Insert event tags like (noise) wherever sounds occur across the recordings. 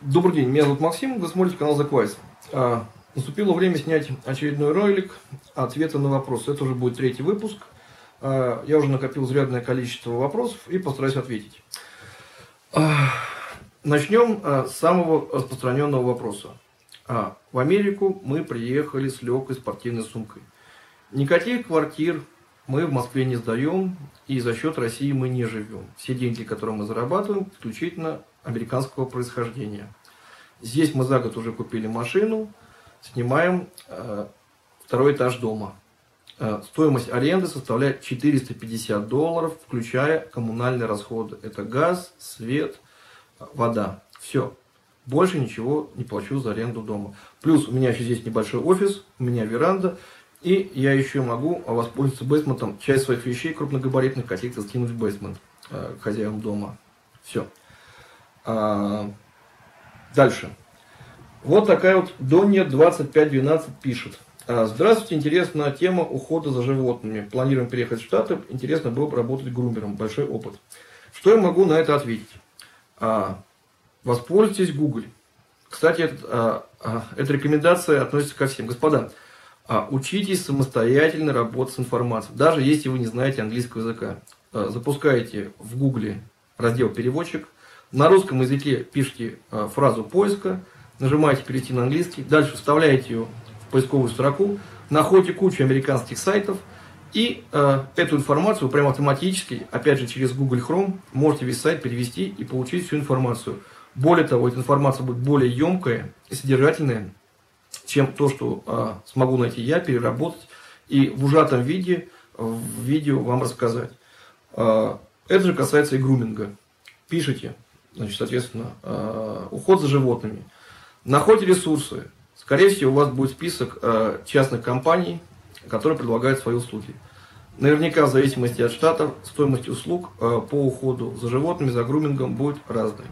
Добрый день, меня зовут Максим, вы смотрите канал Quiz. А, наступило время снять очередной ролик ответа на вопросы. Это уже будет третий выпуск. А, я уже накопил изрядное количество вопросов и постараюсь ответить. А, начнем а, с самого распространенного вопроса. А, в Америку мы приехали с легкой спортивной сумкой. Никаких квартир мы в Москве не сдаем, и за счет России мы не живем. Все деньги, которые мы зарабатываем, исключительно американского происхождения. Здесь мы за год уже купили машину, снимаем э, второй этаж дома. Э, стоимость аренды составляет 450 долларов, включая коммунальные расходы. Это газ, свет, вода. Все. Больше ничего не плачу за аренду дома. Плюс у меня еще здесь небольшой офис, у меня веранда. И я еще могу воспользоваться бейсментом, часть своих вещей крупногабаритных каких-то скинуть в бейсмент э, хозяевам дома. Все. А, дальше. Вот такая вот Донья 2512 пишет. А, Здравствуйте, интересная тема ухода за животными. Планируем переехать в Штаты. Интересно было бы работать грумером. Большой опыт. Что я могу на это ответить? А, воспользуйтесь Google. Кстати, это, а, а, эта рекомендация относится ко всем. Господа, а, учитесь самостоятельно работать с информацией. Даже если вы не знаете английского языка. А, запускаете в Google раздел «Переводчик», на русском языке пишите э, фразу поиска, нажимаете перейти на английский, дальше вставляете ее в поисковую строку, находите кучу американских сайтов, и э, эту информацию прямо автоматически, опять же через Google Chrome, можете весь сайт перевести и получить всю информацию. Более того, эта информация будет более емкая и содержательная, чем то, что э, смогу найти я, переработать и в ужатом виде в видео вам рассказать. Э, это же касается и груминга. Пишите, значит, соответственно, э, уход за животными. Находите ресурсы. Скорее всего, у вас будет список э, частных компаний, которые предлагают свои услуги. Наверняка, в зависимости от штатов, стоимость услуг э, по уходу за животными, за грумингом будет разной.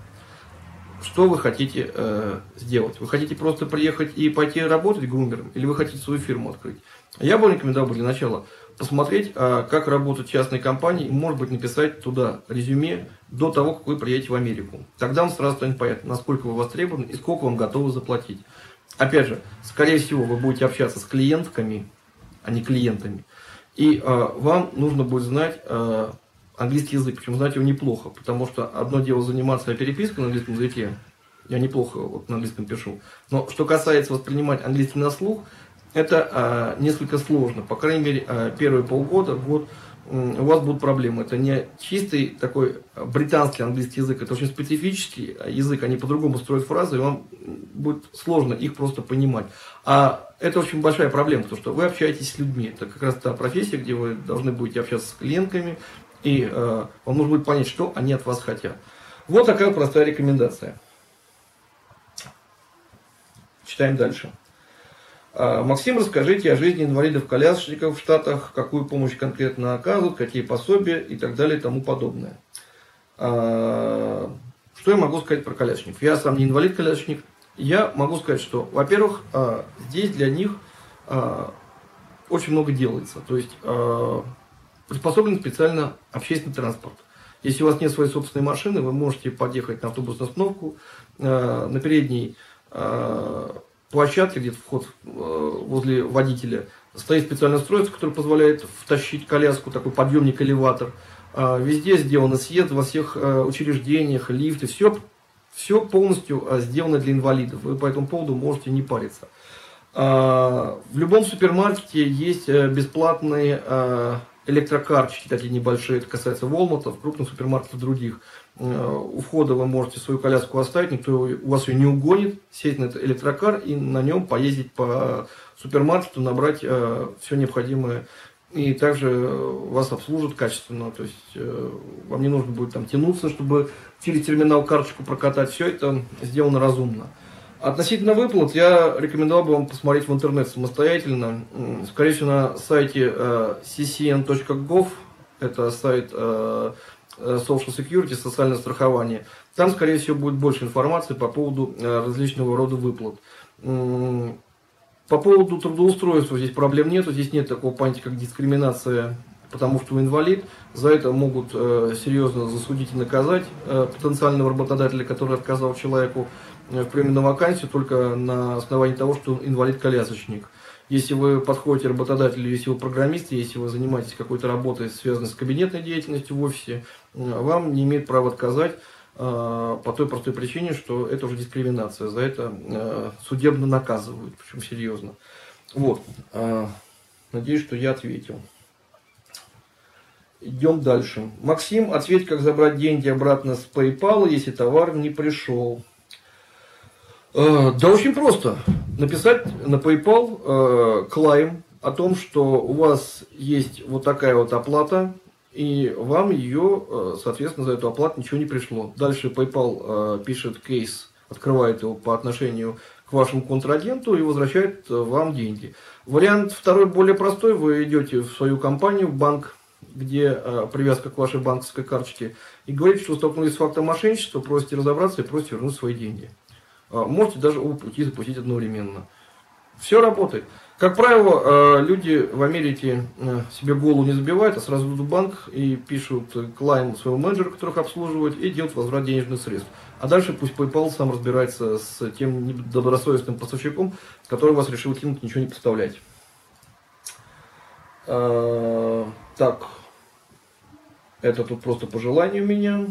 Что вы хотите э, сделать? Вы хотите просто приехать и пойти работать грумером? Или вы хотите свою фирму открыть? Я бы рекомендовал для начала посмотреть, а, как работают частные компании, и, может быть, написать туда резюме до того, как вы приедете в Америку. Тогда вам сразу станет понятно, насколько вы востребованы и сколько вам готовы заплатить. Опять же, скорее всего, вы будете общаться с клиентками, а не клиентами. И э, вам нужно будет знать э, английский язык, причем знать его неплохо, потому что одно дело заниматься перепиской на английском языке, я неплохо вот на английском пишу, но что касается воспринимать английский на слух, это а, несколько сложно. По крайней мере, а, первые полгода, год у вас будут проблемы. Это не чистый такой британский английский язык, это очень специфический язык, они по-другому строят фразы, и вам будет сложно их просто понимать. А это очень большая проблема, потому что вы общаетесь с людьми. Это как раз та профессия, где вы должны будете общаться с клиентками, и э, вам нужно будет понять, что они от вас хотят. Вот такая простая рекомендация. Читаем дальше. А, Максим, расскажите о жизни инвалидов-колясочников в Штатах, какую помощь конкретно оказывают, какие пособия и так далее и тому подобное. А, что я могу сказать про колясочников? Я сам не инвалид-колясочник. Я могу сказать, что, во-первых, а, здесь для них очень много делается. То есть приспособлен специально общественный транспорт. Если у вас нет своей собственной машины, вы можете подъехать на автобусную остановку, на передней площадке, где-то вход э, возле водителя, стоит специальное устройство, которое позволяет втащить коляску, такой подъемник-элеватор. А, везде сделано съезд во всех э, учреждениях, лифты, все, все полностью э, сделано для инвалидов. Вы по этому поводу можете не париться. А, в любом супермаркете есть бесплатные электрокарточки, такие небольшие, это касается Волматов, крупных супермаркетов других. Э, у входа вы можете свою коляску оставить, никто у вас ее не угонит, сесть на этот электрокар и на нем поездить по супермаркету, набрать э, все необходимое. И также вас обслужат качественно, то есть э, вам не нужно будет там тянуться, чтобы через терминал карточку прокатать. Все это сделано разумно. Относительно выплат, я рекомендовал бы вам посмотреть в интернет самостоятельно. Скорее всего, на сайте э, ccn.gov, это сайт э, Э, social Security, социальное страхование. Там, скорее всего, будет больше информации по поводу различного рода выплат. По поводу трудоустройства здесь проблем нет. Здесь нет такого понятия, как дискриминация потому что инвалид. За это могут серьезно засудить и наказать потенциального работодателя, который отказал человеку в приеме на вакансию только на основании того, что инвалид-колясочник. Если вы подходите работодателю, если вы программист, если вы занимаетесь какой-то работой, связанной с кабинетной деятельностью в офисе, э, вам не имеет права отказать э, по той простой причине, что это уже дискриминация. За это э, судебно наказывают, причем серьезно. Вот. Надеюсь, что я ответил. Идем дальше. Максим, ответь, как забрать деньги обратно с PayPal, если товар не пришел. Э, да очень просто. Написать на PayPal э, клайм о том, что у вас есть вот такая вот оплата, и вам ее, э, соответственно, за эту оплату ничего не пришло. Дальше PayPal пишет кейс, открывает его по отношению к вашему контрагенту и возвращает вам деньги. Вариант второй более простой. Вы идете в свою компанию, в банк, где привязка к вашей банковской карточке, и говорите, что столкнулись с фактом мошенничества, просите разобраться и просите вернуть свои деньги. А, можете даже оба пути запустить одновременно. Все работает. Как правило, а, люди в Америке а, себе голову не забивают, а сразу идут в банк и пишут клайм своего менеджера, которых обслуживают, и делают возврат денежных средств. А дальше пусть PayPal сам разбирается с тем добросовестным поставщиком, который вас решил кинуть, ничего не поставлять. Так, это тут просто пожелание у меня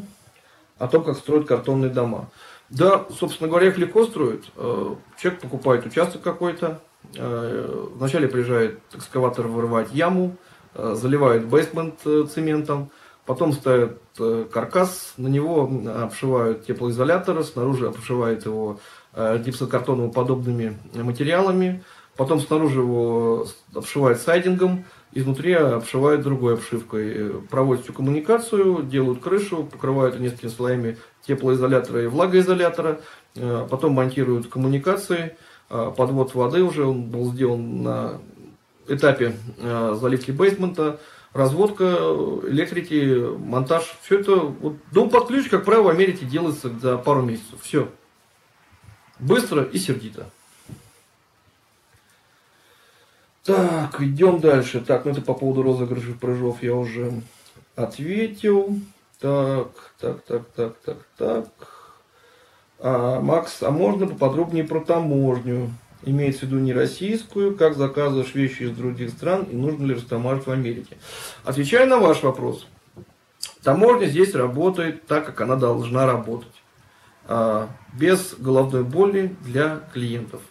о том, как строят картонные дома. Да, собственно говоря, их легко строят. Э, человек покупает участок какой-то, э, вначале приезжает экскаватор вырывать яму, э, заливает бейсмент цементом, потом ставят каркас, на него обшивают теплоизолятор, снаружи обшивают его гипсокартоновыми подобными материалами, потом снаружи его обшивают сайдингом, изнутри обшивают другой обшивкой. Проводят всю коммуникацию, делают крышу, покрывают несколькими слоями теплоизолятора и влагоизолятора, э, потом монтируют коммуникации, э, подвод воды уже он был сделан на этапе э, заливки бейсмента, разводка электрики, монтаж, все это, вот, дом под ключ, как правило, в Америке делается за пару месяцев, все. Быстро и сердито. Так, идем дальше. Так, ну это по поводу розыгрышей прыжов я уже ответил. Так, так, так, так, так, так. А, Макс, а можно поподробнее про таможню? Имеется в виду не российскую, как заказываешь вещи из других стран и нужно ли растамажить в Америке? Отвечаю на ваш вопрос. Таможня здесь работает так, как она должна работать. А, без головной боли для клиентов.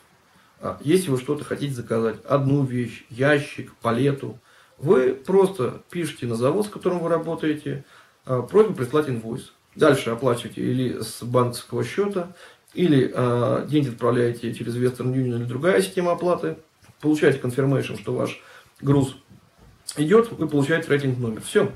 А, если вы что-то хотите заказать, одну вещь, ящик, палету, вы просто пишете на завод, с которым вы работаете, Э, просьба прислать инвойс. Дальше оплачиваете или с банковского счета, или э, деньги отправляете через Western Union или другая система оплаты. Получаете confirmation, что ваш груз идет, вы получаете рейтинг номер. Все.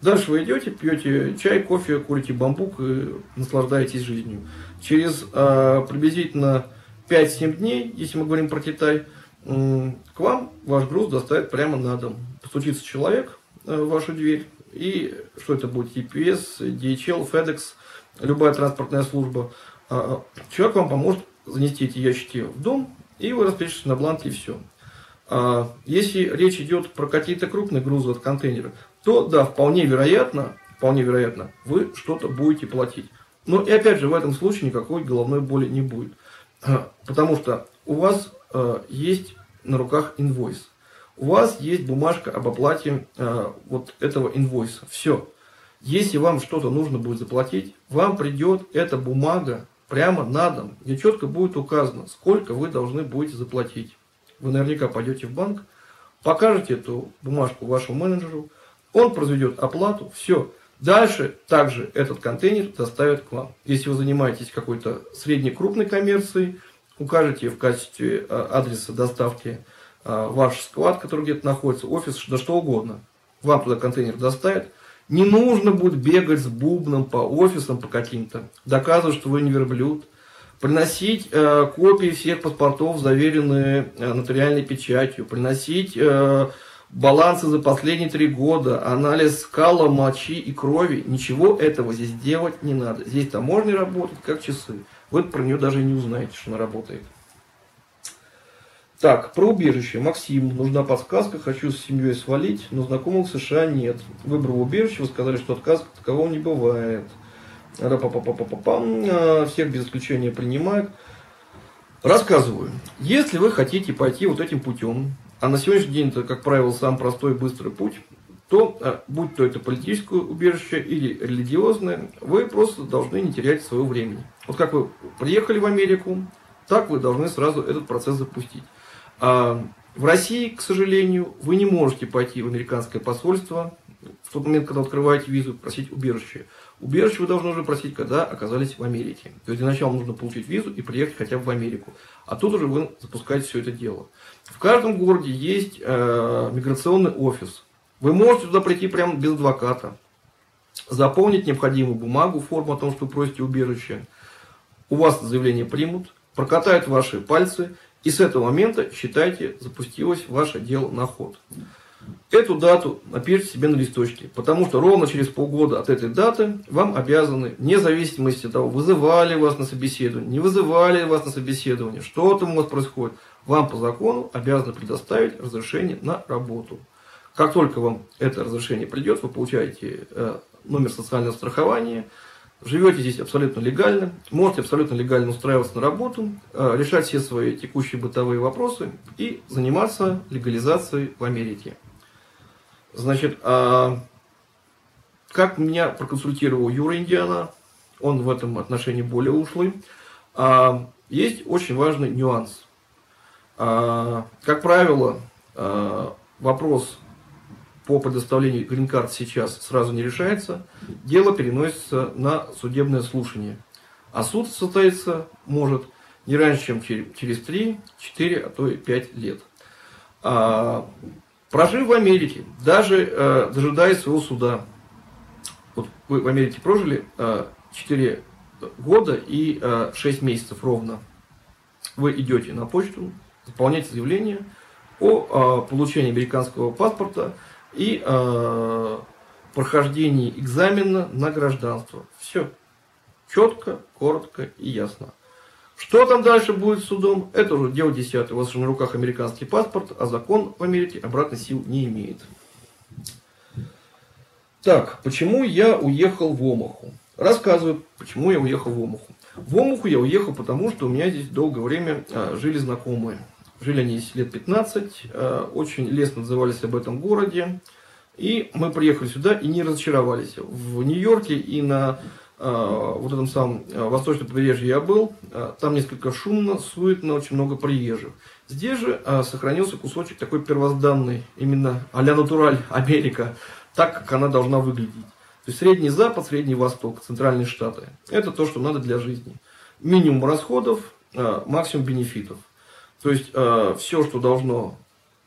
Дальше вы идете, пьете чай, кофе, курите бамбук и наслаждаетесь жизнью. Через э, приблизительно 5-7 дней, если мы говорим про Китай, к вам ваш груз доставят прямо на дом. Постучится человек э, в вашу дверь, и что это будет? EPS, DHL, FedEx, любая транспортная служба. А, а, человек вам поможет занести эти ящики в дом, и вы распишетесь на бланке, и все. А, если речь идет про какие-то крупные грузы от контейнера, то да, вполне вероятно, вполне вероятно, вы что-то будете платить. Но и опять же, в этом случае никакой головной боли не будет. Потому что у вас есть на руках инвойс у вас есть бумажка об оплате э, вот этого инвойса. Все. Если вам что-то нужно будет заплатить, вам придет эта бумага прямо на дом, где четко будет указано, сколько вы должны будете заплатить. Вы наверняка пойдете в банк, покажете эту бумажку вашему менеджеру, он произведет оплату, все. Дальше также этот контейнер доставят к вам. Если вы занимаетесь какой-то средней крупной коммерцией, укажете в качестве э, адреса доставки а, ваш склад, который где-то находится, офис, да что угодно. Вам туда контейнер доставят. Не нужно будет бегать с бубном по офисам, по каким-то, доказывать, что вы не верблюд. Приносить э, копии всех паспортов, заверенные э, нотариальной печатью. Приносить э, балансы за последние три года, анализ скала, мочи и крови. Ничего этого здесь делать не надо. Здесь таможня работает как часы. Вы про нее даже не узнаете, что она работает. Так, про убежище. Максим, нужна подсказка, хочу с семьей свалить, но знакомых в США нет. Выбрал убежище, вы сказали, что отказа такового не бывает. А, всех без исключения принимают. Рассказываю. Если вы хотите пойти вот этим путем, а на сегодняшний день это, как правило, самый простой и быстрый путь, то, а, будь то это политическое убежище или религиозное, вы просто должны не терять своего времени. Вот как вы приехали в Америку, так вы должны сразу этот процесс запустить. А в России, к сожалению, вы не можете пойти в американское посольство в тот момент, когда открываете визу, просить убежище. Убежище вы должны уже просить, когда оказались в Америке. То есть для начала нужно получить визу и приехать хотя бы в Америку. А тут уже вы запускаете все это дело. В каждом городе есть э, миграционный офис. Вы можете туда прийти прямо без адвоката, заполнить необходимую бумагу, форму о том, что вы просите убежище. У вас заявление примут, прокатают ваши пальцы, и с этого момента, считайте, запустилось ваше дело на ход. Эту дату напишите себе на листочке, потому что ровно через полгода от этой даты вам обязаны, вне зависимости от того, вызывали вас на собеседование, не вызывали вас на собеседование, что там у вас происходит, вам по закону обязаны предоставить разрешение на работу. Как только вам это разрешение придет, вы получаете э, номер социального страхования, живете здесь абсолютно легально, можете абсолютно легально устраиваться на работу, э, решать все свои текущие бытовые вопросы и заниматься легализацией в Америке. Значит, а как меня проконсультировал Юра Индиана, он в этом отношении более ушлый, а, есть очень важный нюанс. А, как правило, а, вопрос по предоставлению грин-карт сейчас сразу не решается, дело переносится на судебное слушание. А суд состоится может не раньше, чем через 3, 4, а то и 5 лет. А, прожив в Америке, даже э, дожидаясь своего суда, вот вы в Америке прожили э, 4 года и э, 6 месяцев ровно, вы идете на почту, заполняете заявление о э, получении американского паспорта – и э, прохождении экзамена на гражданство. Все. Четко, коротко и ясно. Что там дальше будет с судом, это уже дело десятое. У вас же на руках американский паспорт, а закон в Америке обратной сил не имеет. Так, почему я уехал в Омаху? Рассказываю, почему я уехал в Омаху. В Омаху я уехал, потому что у меня здесь долгое время а, жили знакомые. Жили они здесь лет 15, э, очень лестно отзывались об этом городе. И мы приехали сюда и не разочаровались. В Нью-Йорке и на вот этом самом э, восточном побережье я был. Там несколько шумно, суетно, очень много приезжих. Здесь же сохранился кусочек такой первозданный, именно а-ля натураль Америка, так, как она должна выглядеть. То есть Средний Запад, Средний Восток, Центральные Штаты. Это то, что надо для жизни. Минимум расходов, максимум бенефитов. То есть все, что должно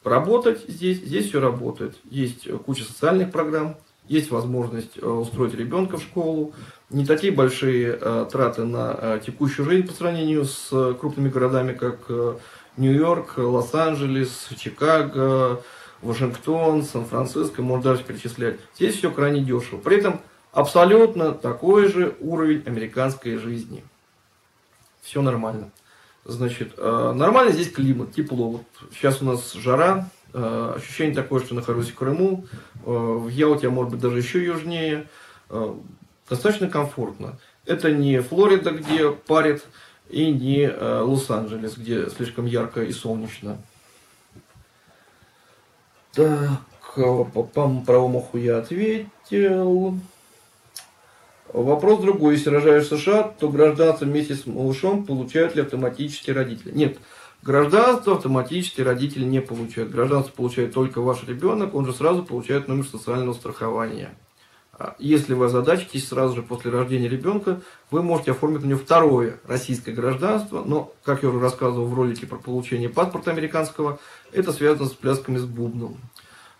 работать здесь, здесь все работает. Есть куча социальных программ, есть возможность э, устроить ребенка в школу, не такие большие э, траты на э, текущую жизнь по сравнению с крупными городами, как Нью-Йорк, Лос-Анджелес, Чикаго, Вашингтон, Сан-Франциско, можно дальше перечислять. Здесь все крайне дешево. При этом абсолютно такой же уровень американской жизни. Все нормально. Значит, нормально здесь климат, тепло. Вот сейчас у нас жара, ощущение такое, что нахожусь в Крыму, э, в Ялте, а может быть даже еще южнее. Достаточно комфортно. Это не Флорида, где парит, и не Лос-Анджелес, где слишком ярко и солнечно. Так, про Омаху я ответил. Вопрос другой. Если рожаешь в США, то гражданство вместе с малышом получают ли автоматически родители? Нет. Гражданство автоматически родители не получают. Гражданство получает только ваш ребенок, он же сразу получает номер социального страхования. А если вы озадачитесь сразу же после рождения ребенка, вы можете оформить на него второе российское гражданство, но, как я уже рассказывал в ролике про получение паспорта американского, это связано с плясками с бубном.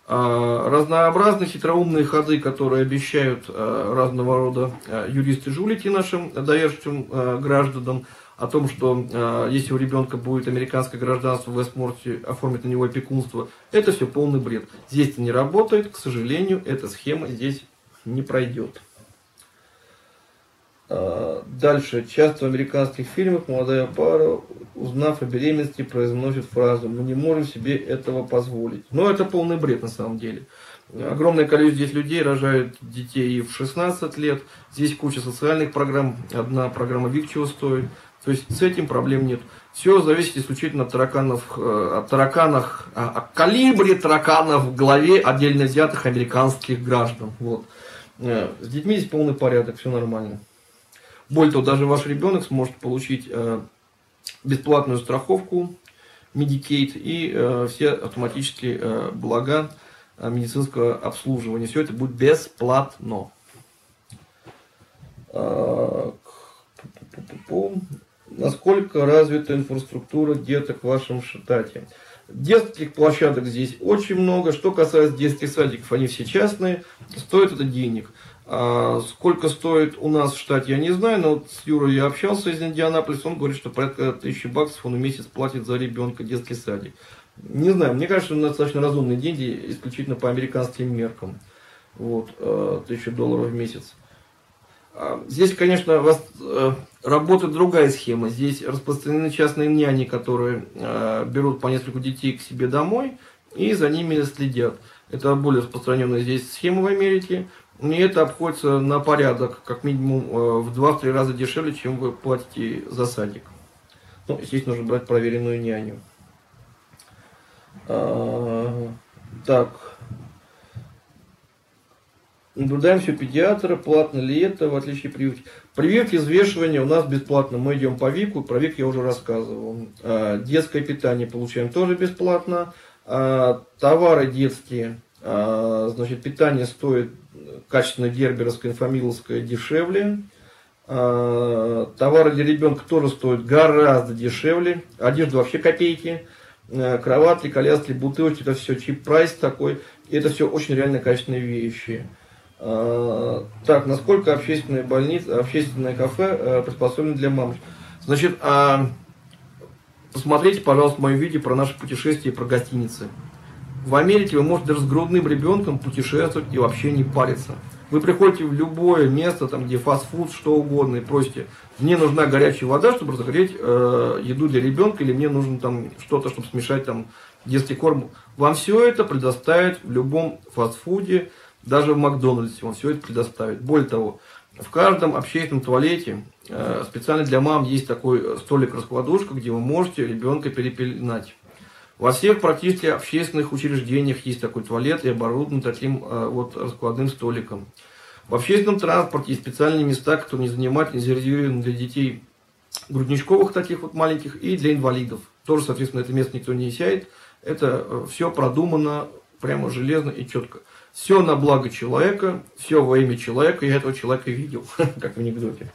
А, разнообразные хитроумные ходы, которые обещают а, разного рода юристы жулики нашим доверчивым гражданам, о том, что если у ребенка будет американское гражданство, вы сможете оформить на него опекунство, это все полный бред. Здесь это не работает, к сожалению, эта схема здесь не пройдет. Дальше. Часто в американских фильмах молодая пара узнав о беременности, произносит фразу «Мы не можем себе этого позволить». Но это полный бред на самом деле. Огромное количество здесь людей рожают детей в 16 лет. Здесь куча социальных программ. Одна программа ВИК чего стоит. То есть с этим проблем нет. Все зависит исключительно от тараканов, э, от тараканах, о, о калибре тараканов в голове отдельно взятых американских граждан. Вот. Э, с детьми здесь полный порядок, все нормально. Более того, даже ваш ребенок сможет получить э, бесплатную страховку Medicaid и все автоматические блага медицинского обслуживания. Все это будет бесплатно. Насколько развита инфраструктура деток в вашем штате? Детских площадок здесь очень много. Что касается детских садиков, они все частные. Стоит это денег. А сколько стоит у нас в штате, я не знаю, но вот с Юрой я общался из Индианаполиса, он говорит, что порядка тысячи баксов он в месяц платит за ребенка детский садик. Не знаю, мне кажется, достаточно разумные деньги, исключительно по американским меркам. Вот, э, тысяча долларов в месяц. А, здесь, конечно, вас э, работает другая схема. Здесь распространены частные няни, которые э, берут по несколько детей к себе домой и за ними следят. Это более распространенная здесь схема в Америке. И это обходится на порядок, как минимум в 2-3 раза дешевле, чем вы платите за садик. Ну, естественно, нужно брать проверенную няню. А, так. Наблюдаем все педиатра, платно ли это, в отличие от прививки. Прививки, взвешивание у нас бесплатно. Мы идем по ВИКу, про ВИК я уже рассказывал. А, детское питание получаем тоже бесплатно. А, товары детские, значит, питание стоит качественное герберовское, инфамиловское дешевле. Товары для ребенка тоже стоят гораздо дешевле. Одежда вообще копейки. Кроватки, коляски, бутылки, это все чип-прайс такой. И это все очень реально качественные вещи. Э, так, насколько общественные больницы, общественное кафе э, приспособлены для мам? Значит, а, посмотрите, пожалуйста, мое видео про наше путешествие и про гостиницы. В Америке вы можете даже с грудным ребенком путешествовать и вообще не париться. Вы приходите в любое место, там, где фастфуд, что угодно, и просите, мне нужна горячая вода, чтобы разогреть э, еду для ребенка, или мне нужно там что-то, чтобы смешать там детский корм. Вам все это предоставят в любом фастфуде, даже в Макдональдсе вам все это предоставит. Более того, в каждом общественном туалете э, специально для мам есть такой столик-раскладушка, где вы можете ребенка перепеленать. Во всех практически общественных учреждениях есть такой туалет и оборудован таким э, вот раскладным столиком. В общественном транспорте есть специальные места, которые не занимать, не зарезервированы для детей грудничковых таких вот маленьких и для инвалидов. Тоже, соответственно, это место никто не сядет. Это э, все продумано прямо железно и четко. Все на благо человека, все во имя человека. Я этого человека видел, (laughs) как в анекдоте.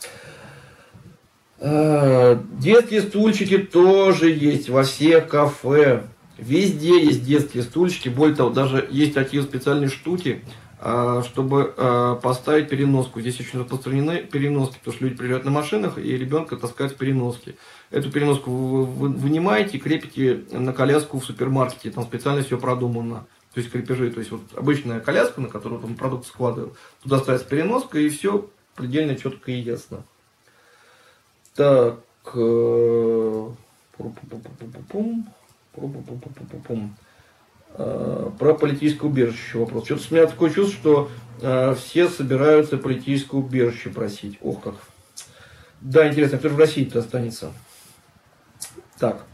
А, детские стульчики тоже есть во всех кафе. Везде есть детские стульчики. Более того, даже есть такие специальные штуки, а, чтобы а, поставить переноску. Здесь очень распространены переноски, потому что люди приезжают на машинах и ребенка таскают в переноске. Эту переноску вы вынимаете, крепите на коляску в супермаркете. Там специально все продумано. То есть крепежи, то есть вот обычная коляска, на которую там продукт складывают, туда ставится переноска и все предельно четко и ясно. Так. Э, э, про политическое убежище вопрос. Что-то у меня такое чувство, что э, все собираются политическое убежище просить. Ох как. Да, интересно, кто же в России-то останется? Так.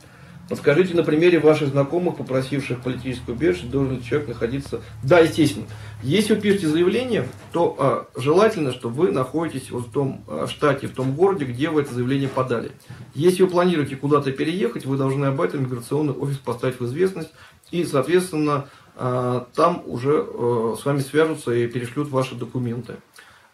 Подскажите на примере ваших знакомых, попросивших политическое убежище, должен человек находиться... Да, естественно. Если вы пишете заявление, то а, желательно, чтобы вы находитесь вот в том а, штате, в том городе, где вы это заявление подали. Если вы планируете куда-то переехать, вы должны об этом миграционный офис поставить в известность. И, соответственно, а, там уже а, с вами свяжутся и перешлют ваши документы.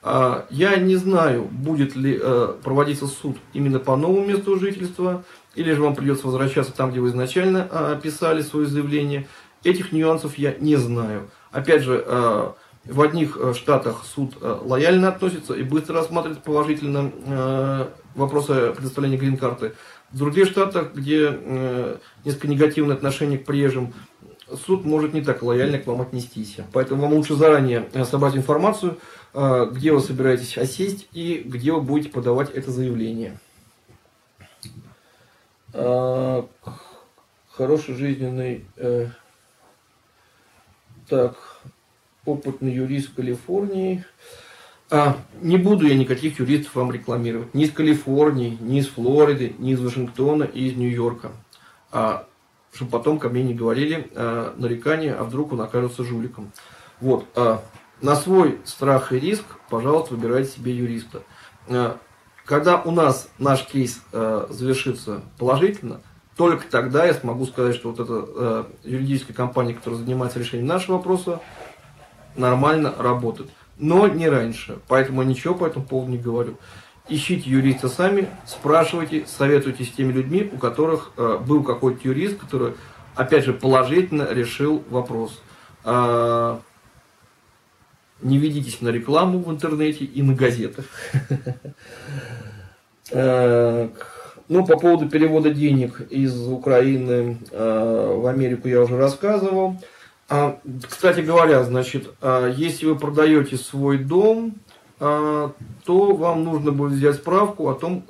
А, я не знаю, будет ли а, проводиться суд именно по новому месту жительства, или же вам придется возвращаться там, где вы изначально а, писали свое заявление. Этих нюансов я не знаю. Опять же, а, в одних а, штатах суд лояльно относится и быстро рассматривает положительно вопросы предоставления грин-карты. В других штатах, где несколько негативное отношение к приезжим, суд может не так лояльно к вам отнестись. Поэтому вам лучше заранее собрать информацию, где вы собираетесь осесть и где вы будете подавать это заявление. А, хороший жизненный, э, так, опытный юрист Калифорнии. А, не буду я никаких юристов вам рекламировать. Ни из Калифорнии, ни из Флориды, ни из Вашингтона и из Нью-Йорка. А, чтобы потом ко мне не говорили а, нарекания, а вдруг он окажется жуликом. Вот. А, на свой страх и риск, пожалуйста, выбирайте себе юриста. А, когда у нас наш кейс а, завершится положительно, только тогда я смогу сказать, что вот эта э, юридическая компания, которая занимается решением нашего вопроса, нормально работает. Но не раньше. Поэтому ничего по этому поводу не говорю. Ищите юриста сами, спрашивайте, советуйтесь с теми людьми, у которых э, был какой-то юрист, который, опять же, положительно решил вопрос. Э, не ведитесь на рекламу в интернете и на газетах. (laughs) Ну, по поводу перевода денег из Украины э, в Америку я уже рассказывал. А, кстати говоря, значит, э, если вы продаете свой дом, э, то вам нужно будет взять справку о том,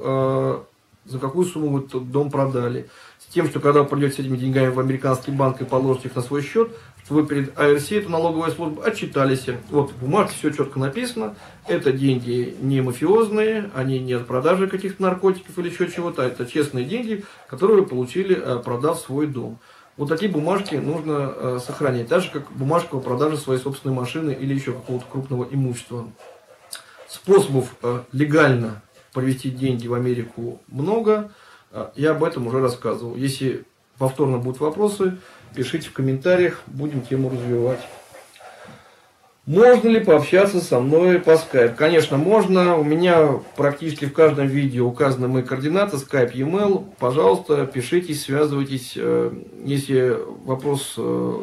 за какую сумму вы этот дом продали. С тем, что когда вы придете с этими деньгами в американский банк и положите их на свой счет, вы перед АРС, это налоговая служба, отчитались. Вот в бумаге все четко написано. Это деньги не мафиозные, они не от продажи каких-то наркотиков или еще чего-то, это честные деньги, которые вы получили, э, продав свой дом. Вот такие бумажки нужно э, сохранять, так же как бумажка о продаже своей собственной машины или еще какого-то крупного имущества. Способов э, легально провести деньги в Америку много. Я об этом уже рассказывал. Если повторно будут вопросы, пишите в комментариях, будем тему развивать. Можно ли пообщаться со мной по скайп? Конечно, можно. У меня практически в каждом видео указаны мои координаты, скайп, e-mail. Пожалуйста, пишите, связывайтесь. Э, если вопрос э,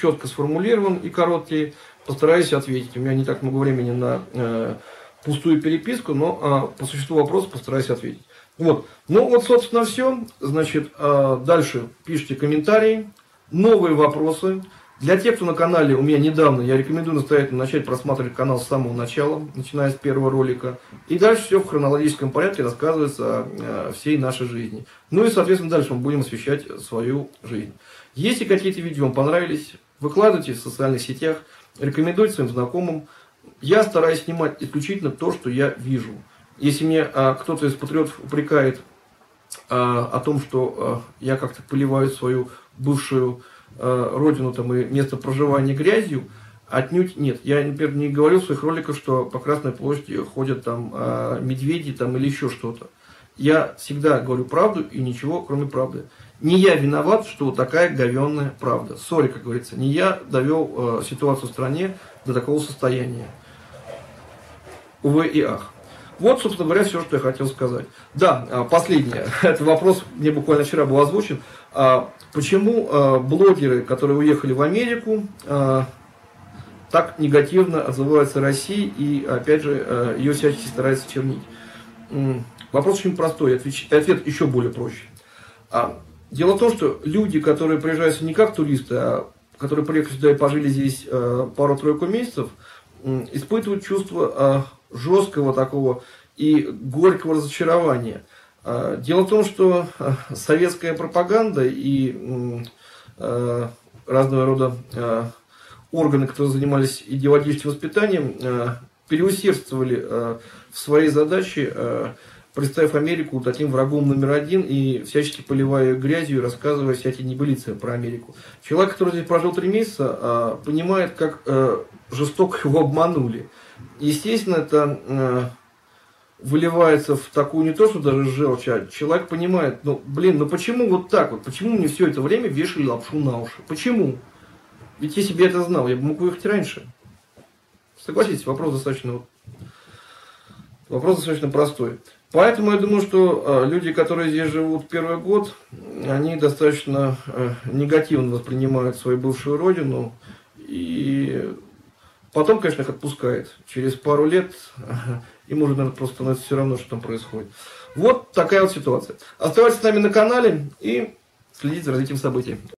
четко сформулирован и короткий, постараюсь ответить. У меня не так много времени на э, пустую переписку, но по существу вопроса постараюсь ответить. Вот. Ну вот, собственно, все. Значит, дальше пишите комментарии новые вопросы. Для тех, кто на канале у меня недавно, я рекомендую настоятельно начать просматривать канал с самого начала, начиная с первого ролика. И дальше все в хронологическом порядке рассказывается о э, всей нашей жизни. Ну и, соответственно, дальше мы будем освещать свою жизнь. Если какие-то видео вам понравились, выкладывайте в социальных сетях, рекомендуйте своим знакомым. Я стараюсь снимать исключительно то, что я вижу. Если мне а, кто-то из патриотов упрекает а, о том, что а, я как-то поливаю свою бывшую э, родину там, и место проживания грязью, отнюдь нет. Я, например, не говорил в своих роликах, что по Красной площади ходят там э, медведи там, или еще что-то. Я всегда говорю правду и ничего, кроме правды. Не я виноват, что вот такая говенная правда. Сори, как говорится. Не я довел э, ситуацию в стране до такого состояния. Увы и ах. Вот, собственно говоря, все, что я хотел сказать. Да, а, последнее. (laughs) Этот вопрос мне буквально вчера был озвучен. А, почему а, блогеры, которые уехали в Америку, так негативно отзываются о России и, опять же, ее всячески стараются чернить? Вопрос очень простой, ответ еще более проще. Дело в том, что люди, которые приезжают не как туристы, а которые приехали сюда и пожили здесь пару-тройку месяцев, испытывают чувство жесткого такого и горького разочарования. А, дело в том, что а, советская пропаганда и а, разного рода органы, которые занимались идеологическим воспитанием, переусердствовали в своей задаче, представив Америку таким врагом номер один и всячески поливая грязью и рассказывая всякие небылицы про Америку. Человек, который здесь прожил три месяца, понимает, как жестоко его обманули. Естественно, это э, выливается в такую не то, что даже желчь, а человек понимает, ну, блин, ну почему вот так вот, почему мне все это время вешали лапшу на уши, почему? Ведь если бы я это знал, я бы мог уехать раньше. Согласитесь, вопрос достаточно, вопрос достаточно простой. Поэтому я думаю, что э, люди, которые здесь живут первый год, они достаточно э, негативно воспринимают свою бывшую родину и Потом, конечно, их отпускает. Через пару лет им уже, наверное, просто становится все равно, что там происходит. Вот такая вот ситуация. Оставайтесь с нами на канале и следите за развитием событий.